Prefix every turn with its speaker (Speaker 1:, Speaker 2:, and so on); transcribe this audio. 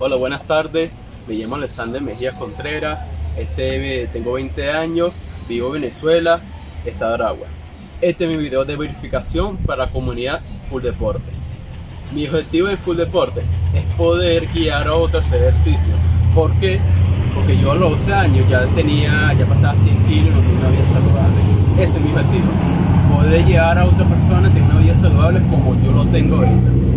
Speaker 1: Hola, buenas tardes. Me llamo Alexander Mejía Contreras. Este, eh, tengo 20 años, vivo en Venezuela, estado de Aragua. Este es mi video de verificación para la comunidad Full Deporte. Mi objetivo en Full Deporte es poder guiar a otros ejercicios, ¿Por qué? Porque yo a los 12 años ya tenía, ya pasaba 100 kilos y no tenía una vida saludable. Ese es mi objetivo. Poder llegar a otra persona a tener una vida saludable como yo lo tengo ahorita.